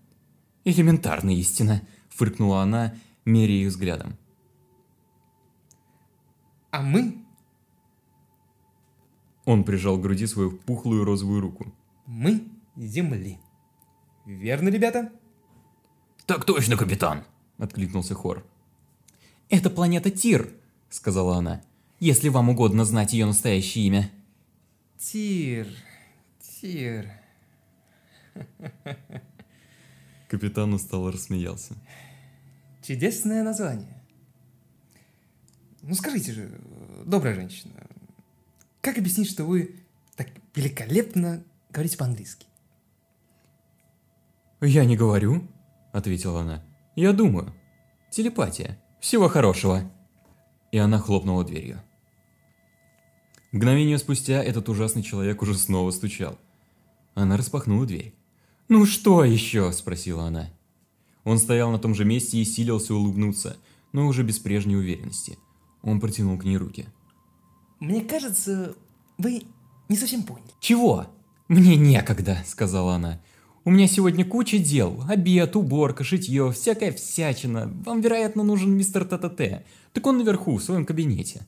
«Элементарная истина», — фыркнула она, меряя их взглядом. А мы, Он прижал к груди свою пухлую розовую руку. мы Земли. Верно, ребята? «Так точно, капитан!» — откликнулся Хор. «Это планета Тир», — сказала она, — «если вам угодно знать ее настоящее имя». Тир, Тир. Капитан устало рассмеялся. Чудесное название. Ну скажите же, добрая женщина, как объяснить, что вы так великолепно говорите по-английски? «Я не говорю», — ответила она. «Я думаю. Телепатия. Всего хорошего». И она хлопнула дверью. Мгновение спустя этот ужасный человек уже снова стучал. Она распахнула дверь. «Ну что еще?» – спросила она. Он стоял на том же месте и силился улыбнуться, но уже без прежней уверенности. Он протянул к ней руки. Мне кажется, вы не совсем поняли. «Чего?» «Мне некогда», – сказала она. «У меня сегодня куча дел. Обед, уборка, шитье, всякая всячина. Вам, вероятно, нужен мистер ТТТ. Так он наверху, в своем кабинете».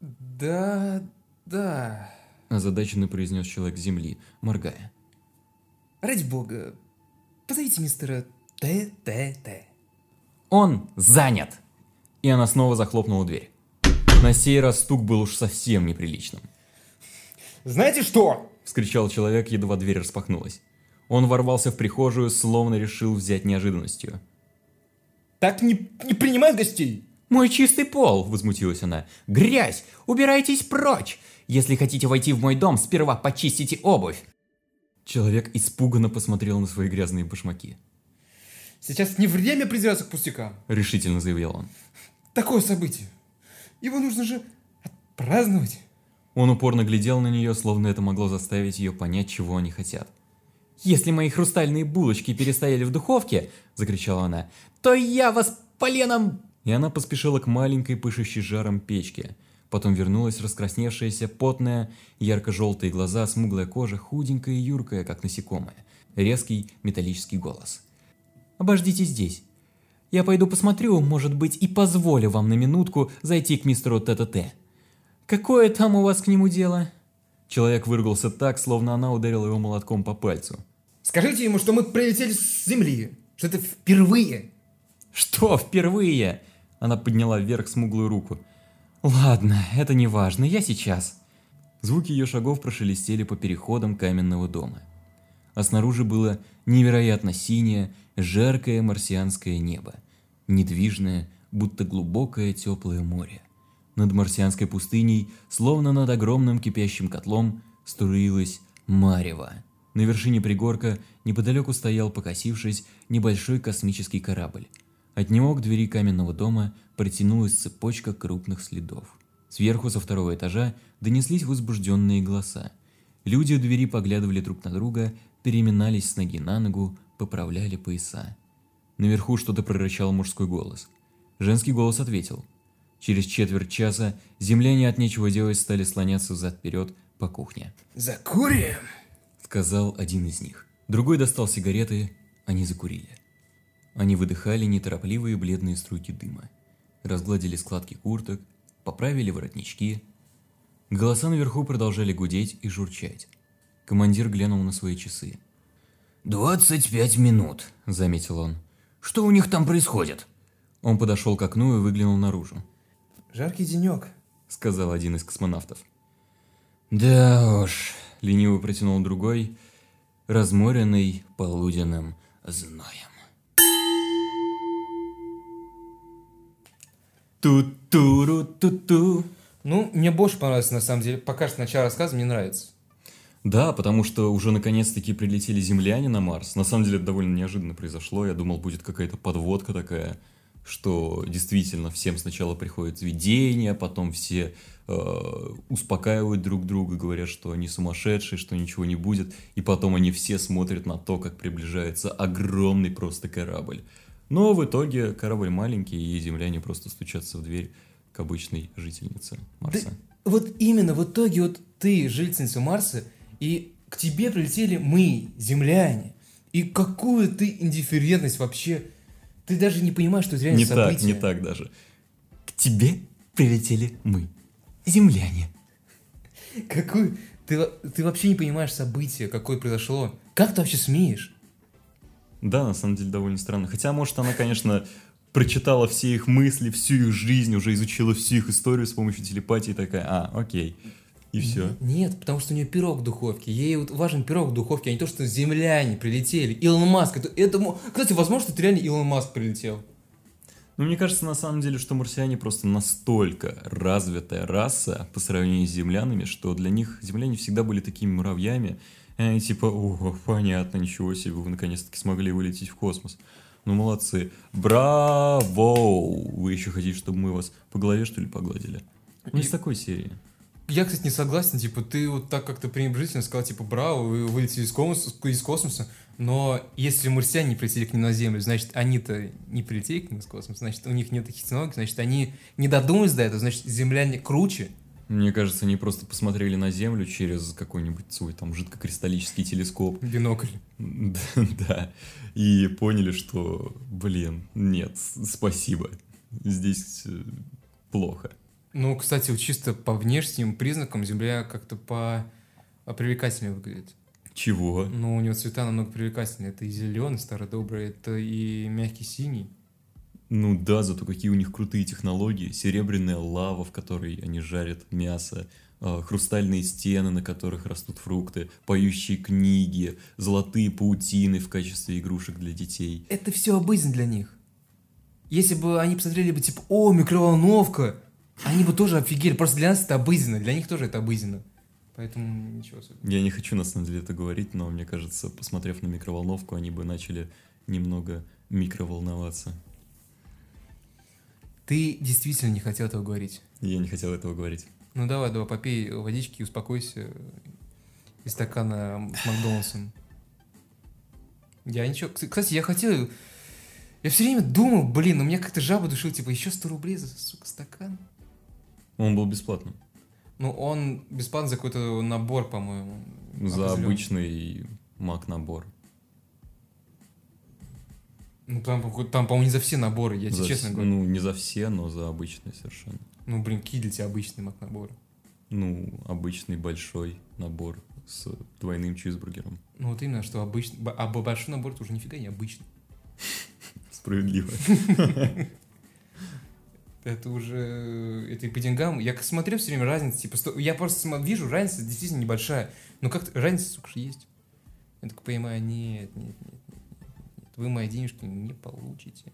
Да, да. Озадаченно произнес человек с земли, моргая. Ради бога, позовите мистера ТТТ. «Он занят!» И она снова захлопнула дверь. На сей раз стук был уж совсем неприличным. Знаете что? Вскричал человек, едва дверь распахнулась. Он ворвался в прихожую, словно решил взять неожиданностью. Так не, не принимают гостей. «Мой чистый пол!» – возмутилась она. «Грязь! Убирайтесь прочь! Если хотите войти в мой дом, сперва почистите обувь!» Человек испуганно посмотрел на свои грязные башмаки. Сейчас не время придираться к пустякам. Решительно заявил он. Такое событие. Его нужно же отпраздновать. Он упорно глядел на нее, словно это могло заставить ее понять, чего они хотят. «Если мои хрустальные булочки перестояли в духовке», — закричала она, — «то я вас поленом...» И она поспешила к маленькой, пышущей жаром печке. Потом вернулась раскрасневшаяся, потная, ярко-желтые глаза, смуглая кожа, худенькая и юркая, как насекомое. Резкий металлический голос. «Обождите здесь. Я пойду посмотрю, может быть, и позволю вам на минутку зайти к мистеру ТТТ. Какое там у вас к нему дело?» Человек выругался так, словно она ударила его молотком по пальцу. Скажите ему, что мы прилетели с Земли, что это впервые. «Что впервые?» Она подняла вверх смуглую руку. «Ладно, это не важно, я сейчас». Звуки ее шагов прошелестели по переходам каменного дома. А снаружи было невероятно синее, жаркое марсианское небо, недвижное, будто глубокое теплое море. Над марсианской пустыней, словно над огромным кипящим котлом, струилась марево. На вершине пригорка неподалеку стоял, покосившись, небольшой космический корабль. От него к двери каменного дома протянулась цепочка крупных следов. Сверху со второго этажа донеслись возбужденные голоса. Люди у двери поглядывали друг на друга, переминались с ноги на ногу, поправляли пояса. Наверху что-то прорычал мужской голос. Женский голос ответил. Через четверть часа земляне от нечего делать стали слоняться взад-вперед по кухне. Закурим? Сказал один из них. Другой достал сигареты, они закурили. Они выдыхали неторопливые бледные струйки дыма. Разгладили складки курток, поправили воротнички. Голоса наверху продолжали гудеть и журчать. Командир глянул на свои часы. «Двадцать пять минут», — заметил он. «Что у них там происходит?» Он подошел к окну и выглянул наружу. «Жаркий денек», — сказал один из космонавтов. «Да уж», — лениво протянул другой, разморенный полуденным зноем. Ту-туру-ту-ту. Ну, мне больше понравился, на самом деле. Пока что начало рассказа мне нравится. Да, потому что уже наконец-таки прилетели земляне на Марс. На самом деле это довольно неожиданно произошло. Я думал, будет какая-то подводка такая, что действительно всем сначала приходит видение, потом все э, успокаивают друг друга, говорят, что они сумасшедшие, что ничего не будет, и потом они все смотрят на то, как приближается огромный просто корабль. Но в итоге корабль маленький, и земляне просто стучатся в дверь к обычной жительнице Марса. Да, вот именно, в итоге вот ты жительница Марса, и к тебе прилетели мы, земляне. И какую ты индифферентность вообще... Ты даже не понимаешь, что это реально не событие. так, не так даже. К тебе прилетели мы, земляне. Какую... Ты, ты вообще не понимаешь события, какое произошло. Как ты вообще смеешь? Да, на самом деле довольно странно. Хотя, может, она, конечно, прочитала все их мысли, всю их жизнь, уже изучила всю их историю с помощью телепатии, такая, а, окей. И все. Нет, потому что у нее пирог в духовке. Ей вот важен пирог в духовке, а не то, что земляне прилетели. Илон Маск. Это, это, кстати, возможно, что это реально Илон Маск прилетел. Ну, мне кажется, на самом деле, что марсиане просто настолько развитая раса по сравнению с землянами, что для них земляне всегда были такими муравьями. И типа, о, понятно, ничего себе, вы наконец-таки смогли вылететь в космос. Ну, молодцы. Браво! Вы еще хотите, чтобы мы вас по голове, что ли, погладили? Ну, из такой серии. Я, кстати, не согласен, типа, ты вот так как-то пренебрежительно сказал, типа, браво, вы вылетели из космоса, из космоса, но если марсиане не прилетели к ним на Землю, значит, они-то не прилетели к ним из космоса, значит, у них нет таких технологий, значит, они не додумались до этого, значит, земляне круче. Мне кажется, они просто посмотрели на Землю через какой-нибудь свой там жидкокристаллический телескоп. Бинокль. Да, и поняли, что, блин, нет, спасибо, здесь э, плохо. Ну, кстати, вот чисто по внешним признакам Земля как-то по привлекательнее выглядит. Чего? Ну, у него цвета намного привлекательнее. Это и зеленый, старый добрый, это и мягкий синий. Ну да, зато какие у них крутые технологии. Серебряная лава, в которой они жарят мясо, а, хрустальные стены, на которых растут фрукты, поющие книги, золотые паутины в качестве игрушек для детей. Это все обыденно для них. Если бы они посмотрели бы, типа, о, микроволновка, они бы тоже офигели. Просто для нас это обыденно, для них тоже это обыденно. Поэтому ничего особенного. Я не хочу, на самом деле, это говорить, но мне кажется, посмотрев на микроволновку, они бы начали немного микроволноваться. Ты действительно не хотел этого говорить. Я не хотел этого говорить. Ну давай, давай, попей водички успокойся из стакана с Макдональдсом. Я ничего... Кстати, я хотел... Я все время думал, блин, у меня как-то жаба душил, типа, еще 100 рублей за, сука, стакан. Он был бесплатным. Ну, он бесплатно за какой-то набор, по-моему. За обычный мак набор. Ну, там, там, по-моему, не за все наборы, я тебе честно вс- говорю. Ну, не за все, но за обычный совершенно. Ну, блин, какие для тебя обычные мак наборы? Ну, обычный большой набор с двойным чизбургером. Ну, вот именно, что обычный... А большой набор это уже нифига не обычный. Справедливо. Это уже... Это и по деньгам. Я смотрю все время разница, типа, сто- я просто вижу, разница действительно небольшая. Но как разница, сука, есть. Я так понимаю, нет, нет, нет, нет, нет, нет. Вы мои денежки не получите.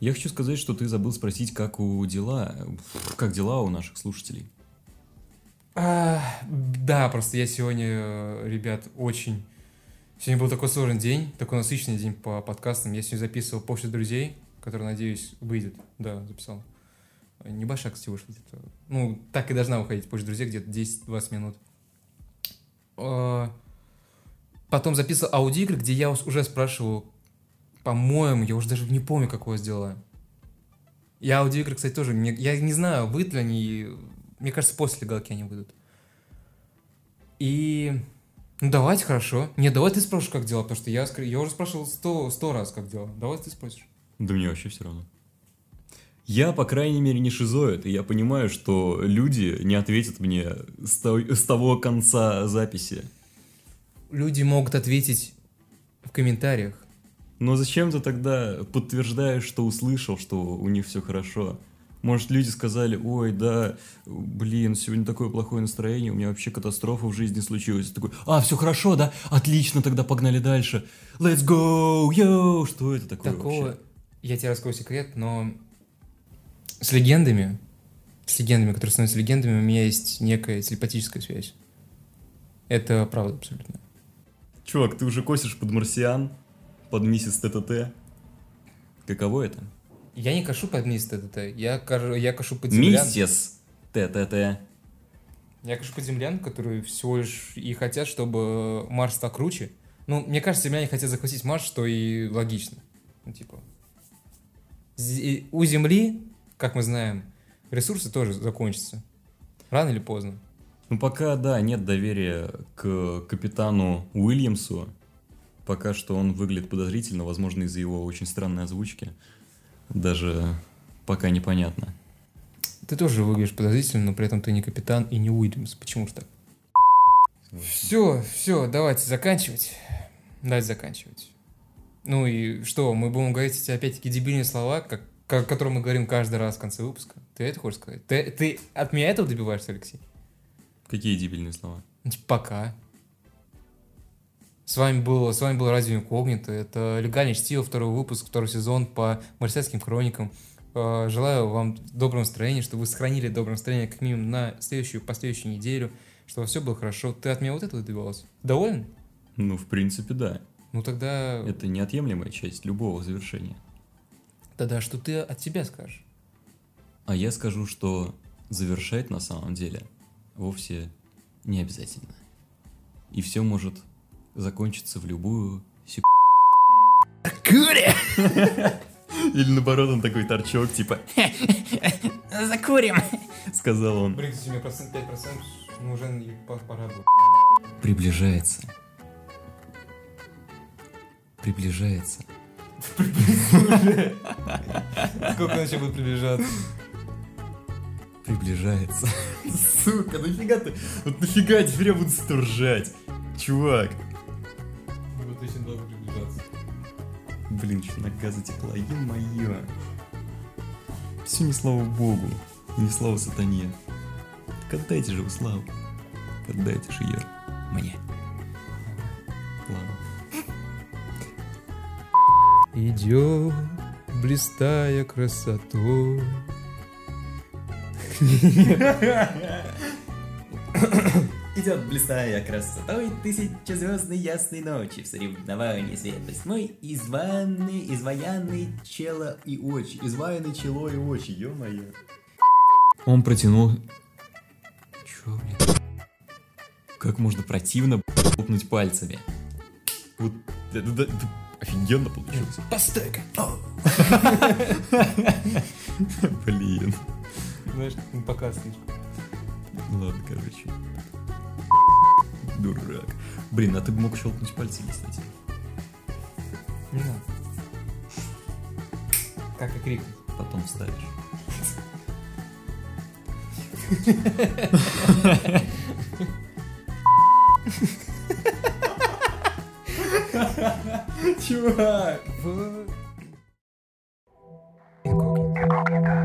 Я хочу сказать, что ты забыл спросить, как у дела, как дела у наших слушателей. А, да, просто я сегодня, э, ребят, очень... Сегодня был такой сложный день, такой насыщенный день по подкастам. Я сегодня записывал почту друзей, который, надеюсь, выйдет. Да, записал. Небольшая, кстати, вышла где-то. Ну, так и должна выходить почта друзей, где-то 10-20 минут. А, Потом записывал аудиоигры, где я уже спрашивал, по-моему, я уже даже не помню, какое сделала. И аудиоигры, кстати, тоже. мне- я не знаю, выйдут ли они. Мне кажется, после галки они выйдут. И... Ну, давайте, хорошо. Нет, давай ты спросишь, как дела, потому что я, я уже спрашивал сто, сто раз, как дела. Давай ты спросишь. Да мне вообще все равно. Я, по крайней мере, не шизоид, и я понимаю, что люди не ответят мне с, той- с того конца записи. Люди могут ответить в комментариях. Но зачем ты тогда подтверждаешь, что услышал, что у них все хорошо? Может, люди сказали, ой, да, блин, сегодня такое плохое настроение, у меня вообще катастрофа в жизни случилась. Ты такой, а, все хорошо, да? Отлично, тогда погнали дальше. Let's go, yo! Что это такое Такого... вообще? Я тебе раскрою секрет, но с легендами, с легендами, которые становятся легендами, у меня есть некая телепатическая связь. Это правда абсолютно. Чувак, ты уже косишь под марсиан, под миссис ТТТ. Каково это? Я не кашу под мисс ТТТ, я, кажу- я кашу под землян. Миссис ТТТ. Я кашу под землян, которые всего лишь и хотят, чтобы Марс стал круче. Ну, мне кажется, земляне хотят захватить Марс, что и логично. Ну, типа... У Земли, как мы знаем, ресурсы тоже закончатся. Рано или поздно. Ну, пока, да, нет доверия к капитану Уильямсу. Пока что он выглядит подозрительно, возможно, из-за его очень странной озвучки. Даже пока непонятно. Ты тоже выглядишь подозрительно, но при этом ты не капитан и не Уильямс. Почему же так? Все, все, давайте заканчивать. Давайте заканчивать. Ну и что, мы будем говорить эти опять-таки дебильные слова, как, как, которые мы говорим каждый раз в конце выпуска? Ты это хочешь сказать? Ты, ты от меня этого добиваешься, Алексей? Какие дебильные слова? Ну, Типа, пока. С вами был, с вами был Радио Инкогнито. Это «Легальное чтиво», второй выпуск, второй сезон по марсианским хроникам. Э, Желаю вам доброго настроения, чтобы вы сохранили доброе настроение как минимум на следующую, последующую неделю, чтобы все было хорошо. Ты от меня вот этого добивался? Доволен? Ну, в принципе, да. Ну тогда, Это неотъемлемая часть любого завершения. тогда что ты от себя скажешь? А я скажу, что завершать на самом деле вовсе не обязательно. И все может закончиться в любую секунду. Или наоборот, он такой торчок, типа, Закурим. сказал он. Блин, кстати, у меня процент 5%, ну уже пора было. Приближается. Приближается. Сколько он еще будет приближаться? Приближается. Сука, нафига ты? Вот нафига теперь я буду стуржать? Чувак. Будет очень долго приближаться. Блин, что нога затекла, ё-моё. Все не слава богу, не слава сатане. Так отдайте же вы славу. Отдайте же ее мне. Ладно. Идет, блистая красотой. Идет блистая красотой тысячезвездной ясной ночи В соревновании свет восьмой Изваянный, изваянный чело и очи Изваянный чело и очи, ё-моё Он протянул... Чё, блин? Как можно противно хлопнуть пальцами? Вот это офигенно получилось. Пастека. Блин. Знаешь, как он показывает. Ладно, короче. Дурак. Блин, а ты бы мог щелкнуть пальцами, кстати. Не надо. Как и крикнуть. Потом вставишь. Чувак! В... Инкогнито.